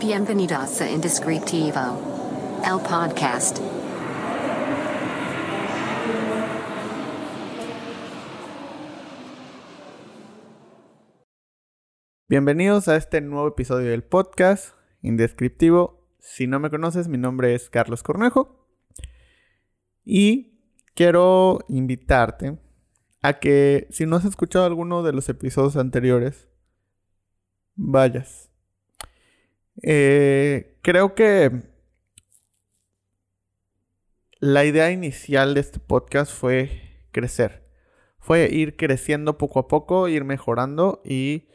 Bienvenidos a Indescriptivo, el podcast. Bienvenidos a este nuevo episodio del podcast Indescriptivo. Si no me conoces, mi nombre es Carlos Cornejo y quiero invitarte a que si no has escuchado alguno de los episodios anteriores, vayas. Eh, creo que la idea inicial de este podcast fue crecer. Fue ir creciendo poco a poco, ir mejorando y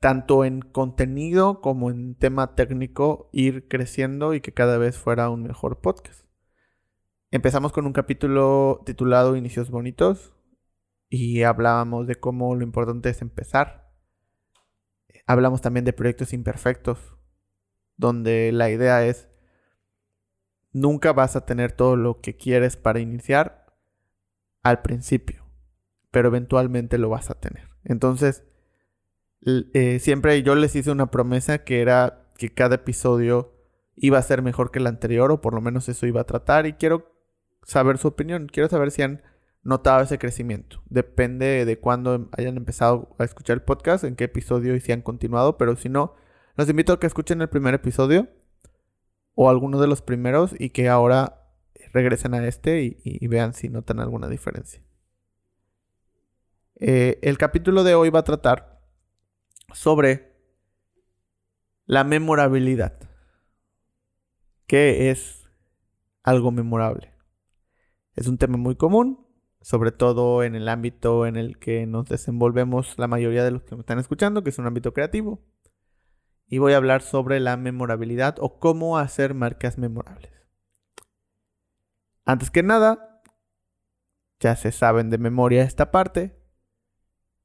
tanto en contenido como en tema técnico, ir creciendo y que cada vez fuera un mejor podcast. Empezamos con un capítulo titulado Inicios Bonitos y hablábamos de cómo lo importante es empezar. Hablamos también de proyectos imperfectos, donde la idea es nunca vas a tener todo lo que quieres para iniciar al principio, pero eventualmente lo vas a tener. Entonces, eh, siempre yo les hice una promesa que era que cada episodio iba a ser mejor que el anterior, o por lo menos eso iba a tratar, y quiero saber su opinión, quiero saber si han notado ese crecimiento. Depende de cuándo hayan empezado a escuchar el podcast, en qué episodio y si han continuado, pero si no, los invito a que escuchen el primer episodio o alguno de los primeros y que ahora regresen a este y, vean si notan alguna diferencia. Eh, el capítulo de hoy va a tratar sobre la memorabilidad. ¿Qué es algo memorable? Es un tema muy común, sobre todo en el ámbito en el que nos desenvolvemos la mayoría de los que me están escuchando, que es un ámbito creativo. Y voy a hablar sobre la memorabilidad o cómo hacer marcas memorables. Antes que nada, ya se saben de memoria esta parte,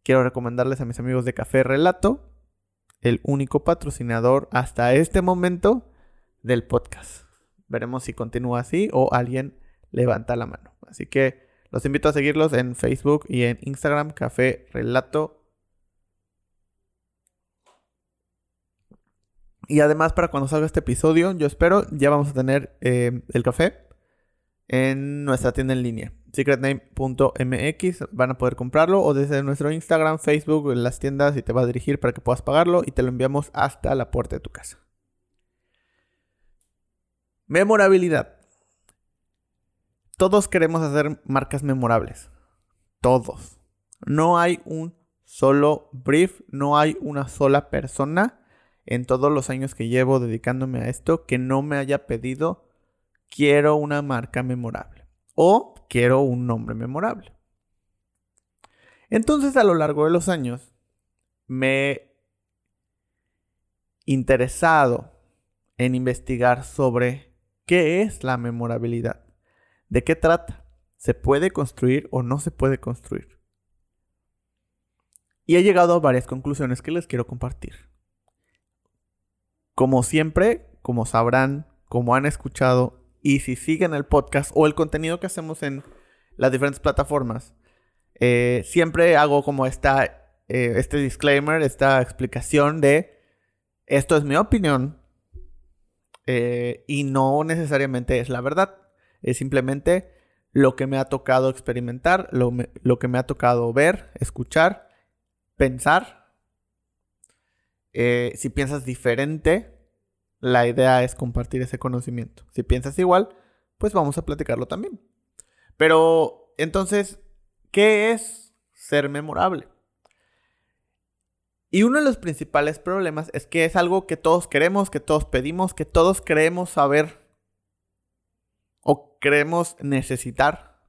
quiero recomendarles a mis amigos de Café Relato, el único patrocinador hasta este momento del podcast. Veremos si continúa así o alguien levanta la mano. Así que los invito a seguirlos en Facebook y en Instagram, Café Relato. Y además, para cuando salga este episodio, yo espero, ya vamos a tener eh, el café en nuestra tienda en línea secretname.mx van a poder comprarlo o desde nuestro Instagram, Facebook, en las tiendas y te va a dirigir para que puedas pagarlo y te lo enviamos hasta la puerta de tu casa. Memorabilidad. Todos queremos hacer marcas memorables. Todos. No hay un solo brief, no hay una sola persona en todos los años que llevo dedicándome a esto que no me haya pedido quiero una marca memorable. O quiero un nombre memorable. Entonces a lo largo de los años me he interesado en investigar sobre qué es la memorabilidad, de qué trata, se puede construir o no se puede construir. Y he llegado a varias conclusiones que les quiero compartir. Como siempre, como sabrán, como han escuchado, y si siguen el podcast o el contenido que hacemos en las diferentes plataformas, eh, siempre hago como esta, eh, este disclaimer, esta explicación de esto es mi opinión eh, y no necesariamente es la verdad. Es simplemente lo que me ha tocado experimentar, lo, lo que me ha tocado ver, escuchar, pensar. si piensas diferente, la idea es compartir ese conocimiento. Si piensas igual, pues vamos a platicarlo también. Pero entonces, ¿qué es ser memorable? Y uno de los principales problemas es que es algo que todos queremos, que todos pedimos, que todos creemos saber o creemos necesitar.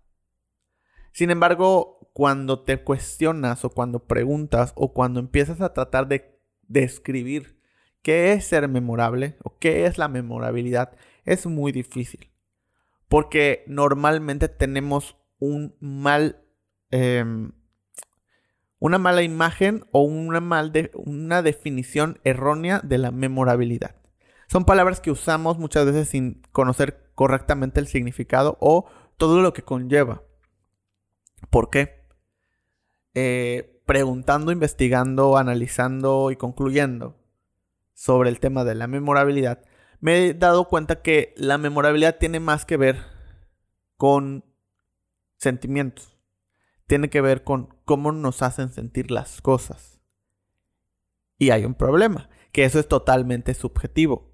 Sin embargo, cuando te cuestionas o cuando preguntas o cuando empiezas a tratar de describir qué es ser memorable o qué es la memorabilidad, es muy difícil. Porque normalmente tenemos un mal, em, una mala imagen o una, mal de, una definición errónea de la memorabilidad. Son palabras que usamos muchas veces sin conocer correctamente el significado o todo lo que conlleva. ¿Por qué? Eh, preguntando, investigando, analizando y concluyendo sobre el tema de la memorabilidad, me he dado cuenta que la memorabilidad tiene más que ver con sentimientos. Tiene que ver con cómo nos hacen sentir las cosas. Y hay un problema, que eso es totalmente subjetivo.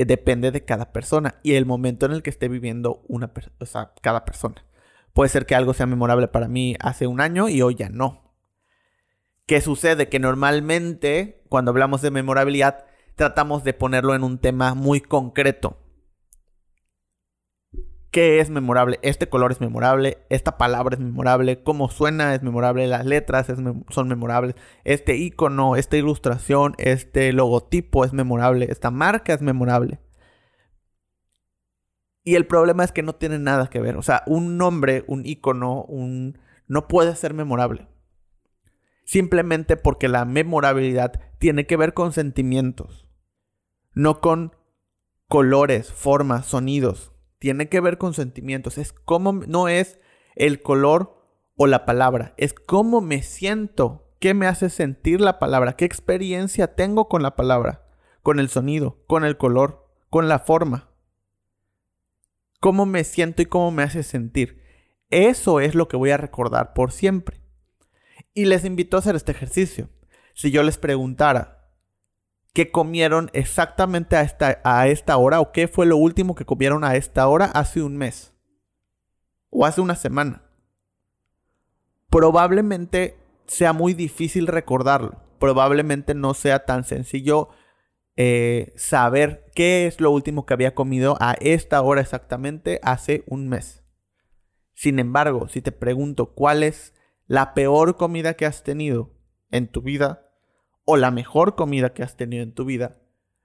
Eh, depende de cada persona y el momento en el que esté viviendo una o sea, cada persona. Puede ser que algo sea memorable para mí hace un año y hoy ya no. ¿Qué sucede? Que normalmente cuando hablamos de memorabilidad tratamos de ponerlo en un tema muy concreto. ¿Qué es memorable? Este color es memorable, esta palabra es memorable, cómo suena es memorable, las letras son memorables, este icono, esta ilustración, este logotipo es memorable, esta marca es memorable. Y el problema es que no tiene nada que ver. O sea, un nombre, un icono, un... no puede ser memorable. Simplemente porque la memorabilidad tiene que ver con sentimientos, no con colores, formas, sonidos tiene que ver con sentimientos. Es como, no es el color o la palabra, es cómo me siento, qué me hace sentir la palabra, qué experiencia tengo con la palabra, con el sonido, con el color, con la forma. Cómo me siento y cómo me hace sentir. Eso es lo que voy a recordar por siempre. Y les invito a hacer este ejercicio. Si yo les preguntara, ¿Qué comieron exactamente a esta, a esta hora o qué fue lo último que comieron a esta hora hace un mes o hace una semana. Probablemente sea muy difícil recordarlo. Probablemente no sea tan sencillo eh, saber qué es lo último que había comido a esta hora exactamente hace un mes. Sin embargo, si te pregunto cuál es la peor comida que has tenido en tu vida, o la mejor comida que has tenido en tu vida,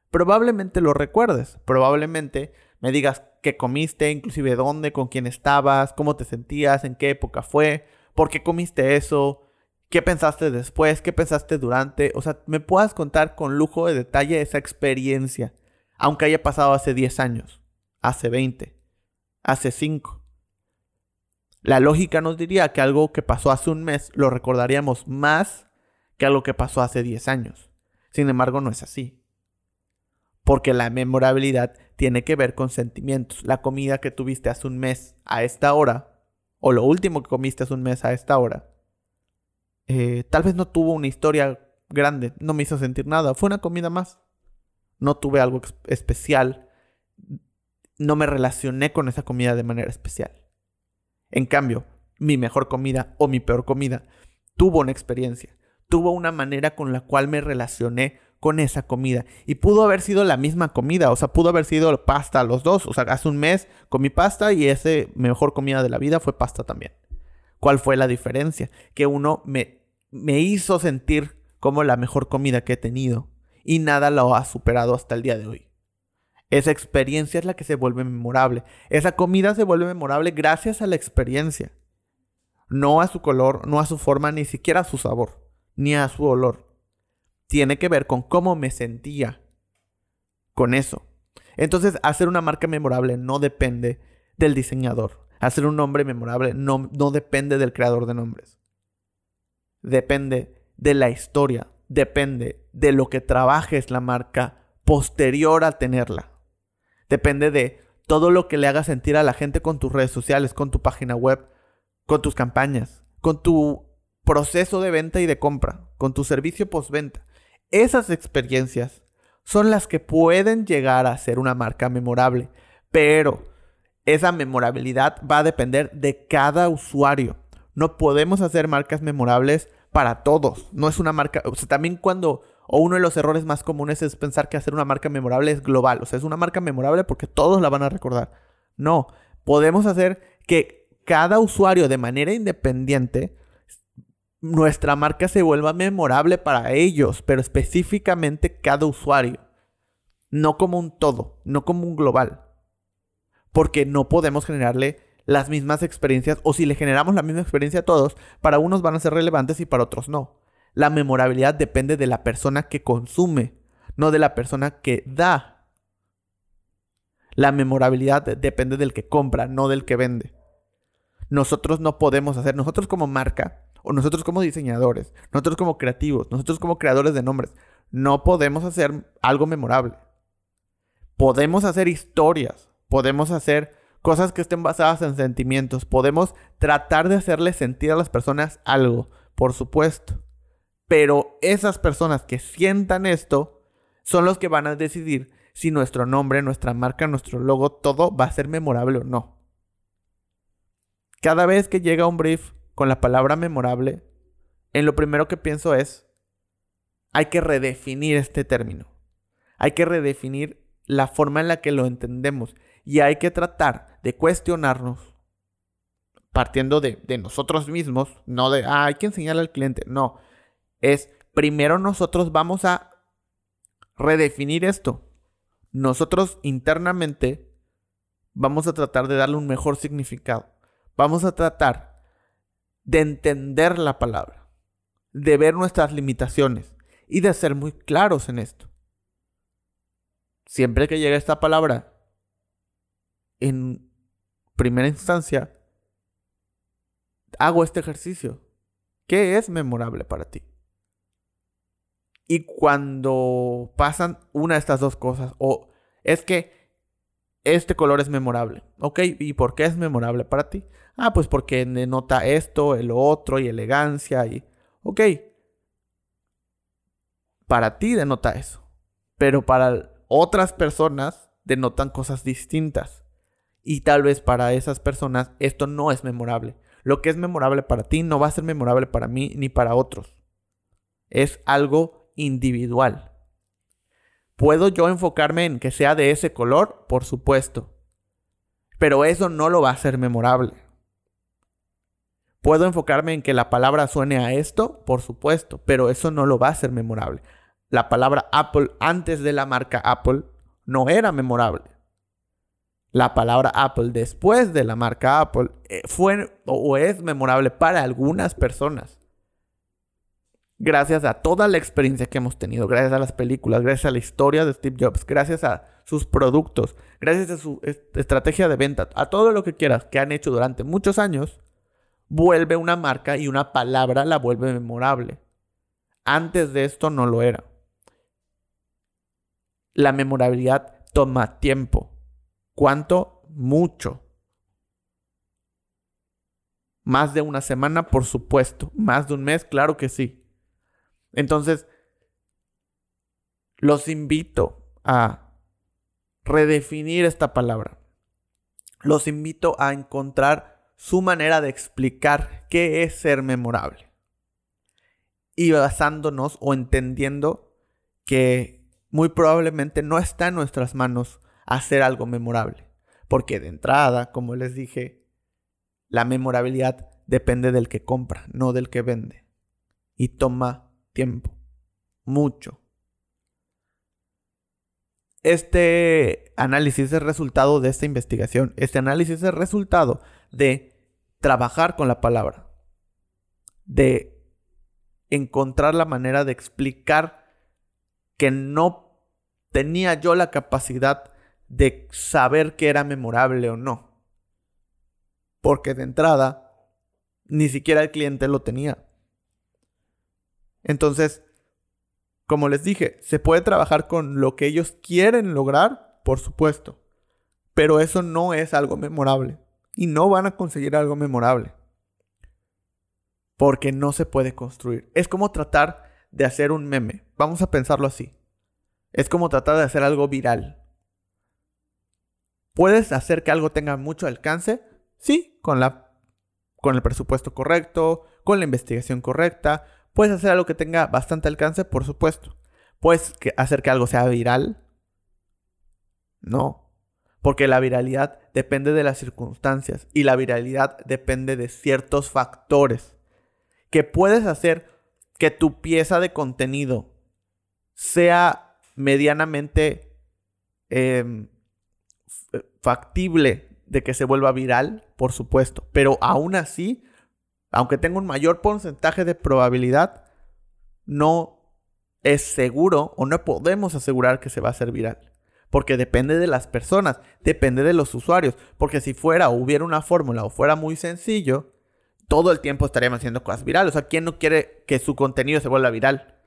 probablemente lo recuerdes, probablemente me digas qué comiste, inclusive dónde, con quién estabas, cómo te sentías, en qué época fue, por qué comiste eso, qué pensaste después, qué pensaste durante, o sea, me puedas contar con lujo de detalle esa experiencia, aunque haya pasado hace 10 años, hace 20, hace 5. La lógica nos diría que algo que pasó hace un mes lo recordaríamos más que algo que pasó hace 10 años. Sin embargo, no es así. Porque la memorabilidad tiene que ver con sentimientos. La comida que tuviste hace un mes a esta hora, o lo último que comiste hace un mes a esta hora, eh, tal vez no tuvo una historia grande, no me hizo sentir nada, fue una comida más. No tuve algo especial, no me relacioné con esa comida de manera especial. En cambio, mi mejor comida o mi peor comida tuvo una experiencia, tuvo una manera con la cual me relacioné con esa comida. Y pudo haber sido la misma comida, o sea, pudo haber sido pasta los dos. O sea, hace un mes comí pasta y ese mejor comida de la vida fue pasta también. ¿Cuál fue la diferencia? Que uno me, me hizo sentir como la mejor comida que he tenido y nada lo ha superado hasta el día de hoy. Esa experiencia es la que se vuelve memorable. Esa comida se vuelve memorable gracias a la experiencia. No a su color, no a su forma, ni siquiera a su sabor ni a su olor. Tiene que ver con cómo me sentía con eso. Entonces, hacer una marca memorable no depende del diseñador. Hacer un nombre memorable no, no depende del creador de nombres. Depende de la historia. Depende de lo que trabajes la marca posterior a tenerla. Depende de todo lo que le haga sentir a la gente con tus redes sociales, con tu página web, con tus campañas, con tu proceso de venta y de compra, con tu servicio postventa. Esas experiencias son las que pueden llegar a ser una marca memorable, pero esa memorabilidad va a depender de cada usuario. No podemos hacer marcas memorables para todos. No es una marca, o sea, también cuando o uno de los errores más comunes es pensar que hacer una marca memorable es global, o sea, es una marca memorable porque todos la van a recordar. No, podemos hacer que cada usuario de manera independiente nuestra marca se vuelva memorable para ellos, pero específicamente cada usuario. No como un todo, no como un global. Porque no podemos generarle las mismas experiencias, o si le generamos la misma experiencia a todos, para unos van a ser relevantes y para otros no. La memorabilidad depende de la persona que consume, no de la persona que da. La memorabilidad depende del que compra, no del que vende. Nosotros no podemos hacer, nosotros como marca, o nosotros como diseñadores, nosotros como creativos, nosotros como creadores de nombres, no podemos hacer algo memorable. Podemos hacer historias, podemos hacer cosas que estén basadas en sentimientos, podemos tratar de hacerle sentir a las personas algo, por supuesto. Pero esas personas que sientan esto son los que van a decidir si nuestro nombre, nuestra marca, nuestro logo, todo va a ser memorable o no. Cada vez que llega un brief con la palabra memorable, en lo primero que pienso es, hay que redefinir este término. Hay que redefinir la forma en la que lo entendemos y hay que tratar de cuestionarnos partiendo de, nosotros mismos, no de, ah, hay que enseñarle al cliente, no, es primero nosotros vamos a redefinir esto. Nosotros internamente vamos a tratar de darle un mejor significado. Vamos a tratar de entender la palabra, de ver nuestras limitaciones y de ser muy claros en esto. Siempre que llegue esta palabra, en primera instancia, hago este ejercicio. ¿Qué es memorable para ti? Y cuando pasan una de estas dos cosas, o es que este color es memorable, ¿ok? ¿Y por qué es memorable para ti? Ah, pues porque denota esto, el otro, y elegancia, y... Ok. Para ti denota eso. Pero para otras personas denotan cosas distintas. Y tal vez para esas personas esto no es memorable. Lo que es memorable para ti no va a ser memorable para mí ni para otros. Es algo individual. ¿Puedo yo enfocarme en que sea de ese color? Por supuesto. Pero eso no lo va a hacer memorable. ¿Puedo enfocarme en que la palabra suene a esto? Por supuesto, pero eso no lo va a hacer memorable. La palabra Apple antes de la marca Apple no era memorable la palabra Apple después de la marca Apple eh, fue o es memorable para algunas personas. Gracias a toda la experiencia que hemos tenido, gracias a las películas, gracias a la historia de Steve Jobs, gracias a sus productos, gracias a su estrategia de venta, a todo lo que quieras que han hecho durante muchos años, vuelve una marca y una palabra la vuelve memorable. Antes de esto no lo era. La memorabilidad toma tiempo. ¿Cuánto? Mucho. Más de una semana, por supuesto. Más de un mes, claro que sí. Entonces, los invito a redefinir esta palabra. Los invito a encontrar su manera de explicar qué es ser memorable. Y basándonos o entendiendo que muy probablemente no está en nuestras manos hacer algo memorable. Porque de entrada, como les dije, la memorabilidad depende del que compra, no del que vende. Y toma tiempo. Mucho. Este análisis es resultado de esta investigación. Este análisis es resultado de trabajar con la palabra. De encontrar la manera de explicar que no tenía yo la capacidad de saber que era memorable o no. Porque de entrada, ni siquiera el cliente lo tenía. Entonces, como les dije, se puede trabajar con lo que ellos quieren lograr, por supuesto. Pero eso no es algo memorable. Y no van a conseguir algo memorable. Porque no se puede construir. Es como tratar de hacer un meme. Vamos a pensarlo así. Es como tratar de hacer algo viral. ¿Puedes hacer que algo tenga mucho alcance? Sí, con, la, con el presupuesto correcto, con la investigación correcta. ¿Puedes hacer algo que tenga bastante alcance? Por supuesto. ¿Puedes hacer que algo sea viral? No. Porque la viralidad depende de las circunstancias y la viralidad depende de ciertos factores. Que puedes hacer que tu pieza de contenido sea medianamente em, factible de que se vuelva viral, por supuesto. Pero aún así, aunque tenga un mayor porcentaje de probabilidad, no es seguro o no podemos asegurar que se va a hacer viral. Porque depende de las personas, depende de los usuarios. Porque si fuera o hubiera una fórmula o fuera muy sencillo, todo el tiempo estaríamos haciendo cosas virales. O sea, ¿quién no quiere que su contenido se vuelva viral?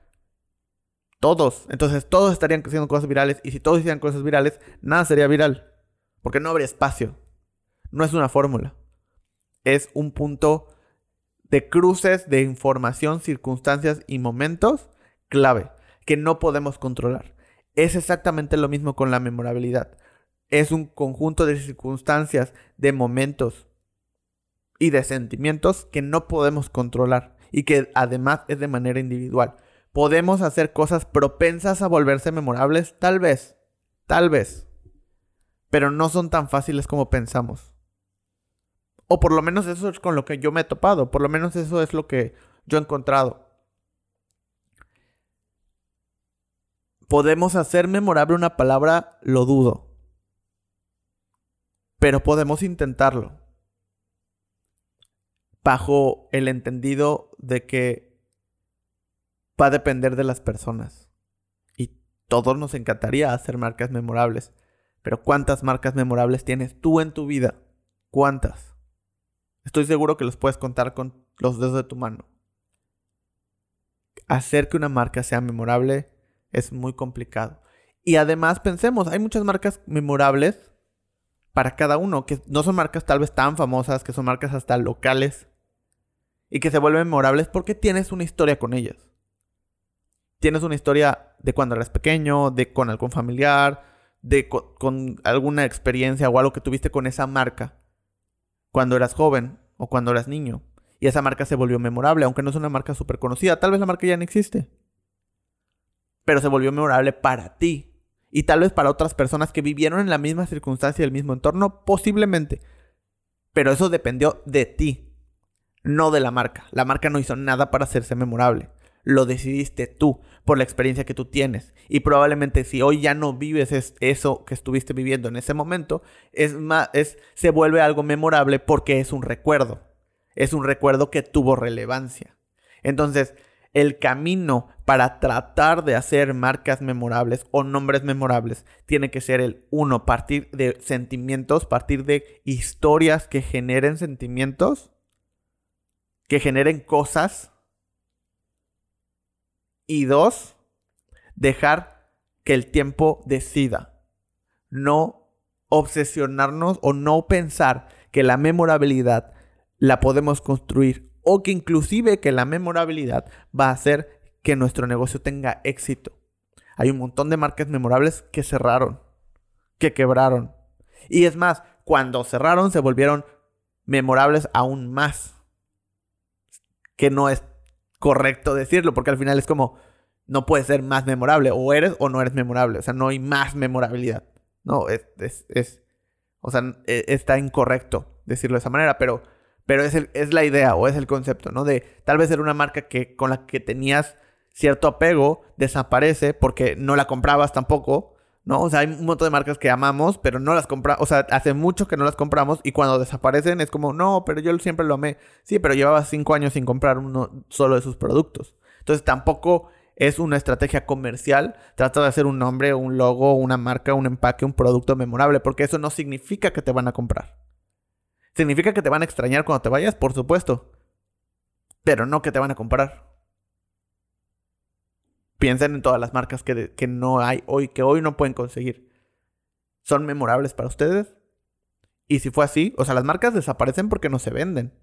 Todos. Entonces todos estarían haciendo cosas virales. Y si todos hicieran cosas virales, nada sería viral. Porque no habría espacio. No es una fórmula. Es un punto de cruces de información, circunstancias y momentos clave que no podemos controlar. Es exactamente lo mismo con la memorabilidad. Es un conjunto de circunstancias, de momentos y de sentimientos que no podemos controlar y que además es de manera individual. ¿Podemos hacer cosas propensas a volverse memorables? Tal vez, tal vez. Pero no son tan fáciles como pensamos. O por lo menos eso es con lo que yo me he topado. Por lo menos eso es lo que yo he encontrado. ¿Podemos hacer memorable una palabra? Lo dudo. Pero podemos intentarlo. Bajo el entendido de que va a depender de las personas. Y todos nos encantaría hacer marcas memorables. Pero ¿cuántas marcas memorables tienes tú en tu vida? ¿Cuántas? Estoy seguro que los puedes contar con los dedos de tu mano. Hacer que una marca sea memorable es muy complicado. Y además pensemos, hay muchas marcas memorables para cada uno, que no son marcas tal vez tan famosas, que son marcas hasta locales, y que se vuelven memorables porque tienes una historia con ellas tienes una historia de cuando eras pequeño, de con algún familiar, de con, alguna experiencia o algo que tuviste con esa marca cuando eras joven o cuando eras niño. Y esa marca se volvió memorable, aunque no es una marca súper conocida. Tal vez la marca ya no existe. Pero se volvió memorable para ti. Y tal vez para otras personas que vivieron en la misma circunstancia y el mismo entorno, posiblemente. Pero eso dependió de ti, no de la marca. La marca no hizo nada para hacerse memorable lo decidiste tú por la experiencia que tú tienes. Y probablemente si hoy ya no vives eso que estuviste viviendo en ese momento, es más, es, se vuelve algo memorable porque es un recuerdo. Es un recuerdo que tuvo relevancia. Entonces, el camino para tratar de hacer marcas memorables o nombres memorables tiene que ser el uno, partir de sentimientos, partir de historias que generen sentimientos, que generen cosas y dos, dejar que el tiempo decida. No obsesionarnos o no pensar que la memorabilidad la podemos construir o que inclusive que la memorabilidad va a hacer que nuestro negocio tenga éxito. Hay un montón de marcas memorables que cerraron, que quebraron. Y es más, cuando cerraron se volvieron memorables aún más. Que no es correcto decirlo, porque al final es como, no puede ser más memorable, o eres o no eres memorable, o sea, no hay más memorabilidad. No, es, es, o sea, e, está incorrecto decirlo de esa manera, pero, pero es, el, es la idea o es el concepto, ¿no? De tal vez era una marca que, con la que tenías cierto apego, desaparece porque no la comprabas tampoco, ¿no? O sea, hay un montón de marcas que amamos, pero no las compramos, o sea, hace mucho que no las compramos y cuando desaparecen es como, no, pero yo siempre lo amé. Sí, pero llevaba cinco años sin comprar uno solo de sus productos. Entonces tampoco es una estrategia comercial, trata de hacer un nombre, un logo, una marca, un empaque, un producto memorable, porque eso no significa que te van a comprar. Significa que te van a extrañar cuando te vayas, por supuesto, pero no que te van a comprar. Piensen en todas las marcas que, que no hay hoy, que hoy no pueden conseguir. ¿Son memorables para ustedes? Y si fue así, o sea, las marcas desaparecen porque no se venden.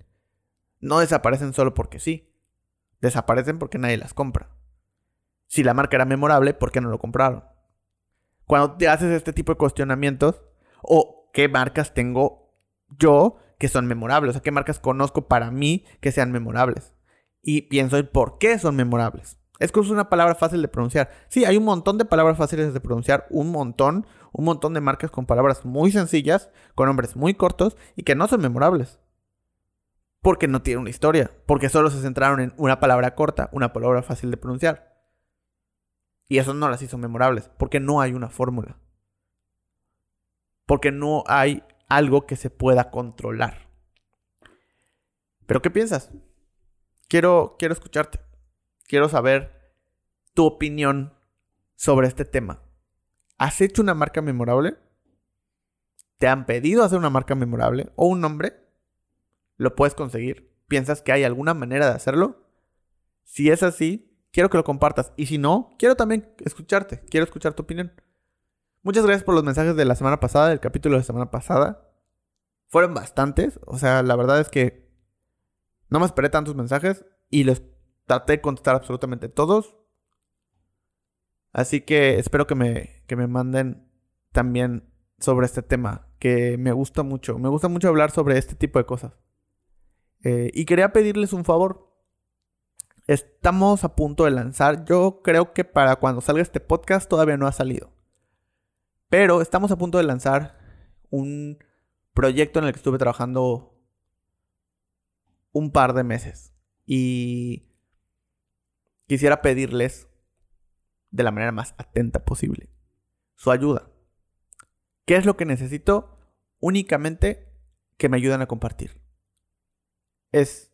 No desaparecen solo porque sí. Desaparecen porque nadie las compra. Si la marca era memorable, ¿por qué no lo compraron? Cuando te haces este tipo de cuestionamientos, o qué marcas tengo yo que son memorables, o sea, qué marcas conozco para mí que sean memorables. Y pienso en por qué son memorables. Es es una palabra fácil de pronunciar. Sí, hay un montón de palabras fáciles de pronunciar, un montón, un montón de marcas con palabras muy sencillas, con nombres muy cortos y que no son memorables. Porque no tienen una historia, porque solo se centraron en una palabra corta, una palabra fácil de pronunciar. Y eso no las hizo memorables, porque no hay una fórmula. Porque no hay algo que se pueda controlar. ¿Pero qué piensas? Quiero, quiero escucharte. Quiero saber tu opinión sobre este tema. ¿Has hecho una marca memorable? ¿Te han pedido hacer una marca memorable o un nombre? ¿Lo puedes conseguir? ¿Piensas que hay alguna manera de hacerlo? Si es así, quiero que lo compartas. Y si no, quiero también escucharte, quiero escuchar tu opinión. Muchas gracias por los mensajes de la semana pasada, del capítulo de la semana pasada. Fueron bastantes, o sea, la verdad es que no me esperé tantos mensajes y les traté de contestar absolutamente todos. Así que espero que me, que me manden también sobre este tema, que me gusta mucho. Me gusta mucho hablar sobre este tipo de cosas. Eh, y quería pedirles un favor. Estamos a punto de lanzar, yo creo que para cuando salga este podcast todavía no ha salido. Pero estamos a punto de lanzar un proyecto en el que estuve trabajando un par de meses. Y quisiera pedirles de la manera más atenta posible su ayuda. ¿Qué es lo que necesito? Únicamente que me ayuden a compartir. Es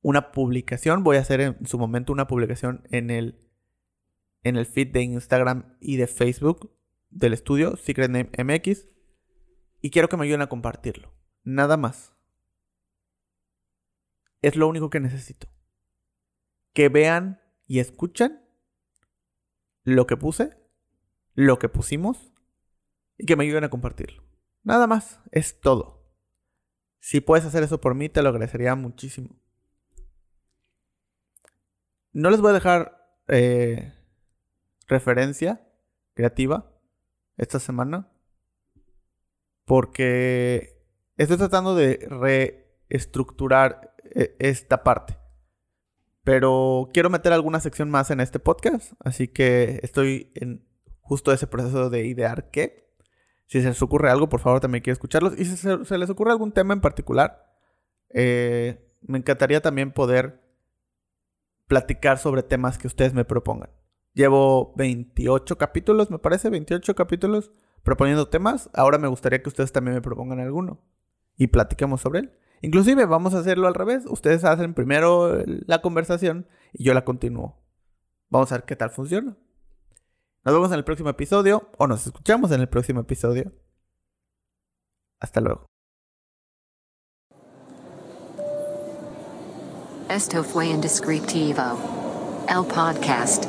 una publicación, voy a hacer en su momento una publicación en el, en el feed de Instagram y de Facebook del estudio, Secret Name MX, y quiero que me ayuden a compartirlo. Nada más. Es lo único que necesito. Que vean y escuchen lo que puse, lo que pusimos y que me ayuden a compartirlo. Nada más, es todo. Si puedes hacer eso por mí, te lo agradecería muchísimo. No les voy a dejar eh, referencia creativa esta semana porque estoy tratando de reestructurar eh, esta parte. Pero quiero meter alguna sección más en este podcast, así que estoy en justo ese proceso de idear qué. Si se les ocurre algo, por favor, también quiero escucharlos. Y si se, les ocurre algún tema en particular, eh, me encantaría también poder platicar sobre temas que ustedes me propongan. Llevo 28 capítulos, me parece, 28 capítulos proponiendo temas. Ahora me gustaría que ustedes también me propongan alguno y platiquemos sobre él. Inclusive vamos a hacerlo al revés. Ustedes hacen primero la conversación y yo la continúo. Vamos a ver qué tal funciona. Nos vemos en el próximo episodio o nos escuchamos en el próximo episodio. Hasta luego. Esto fue Indescriptivo. El podcast.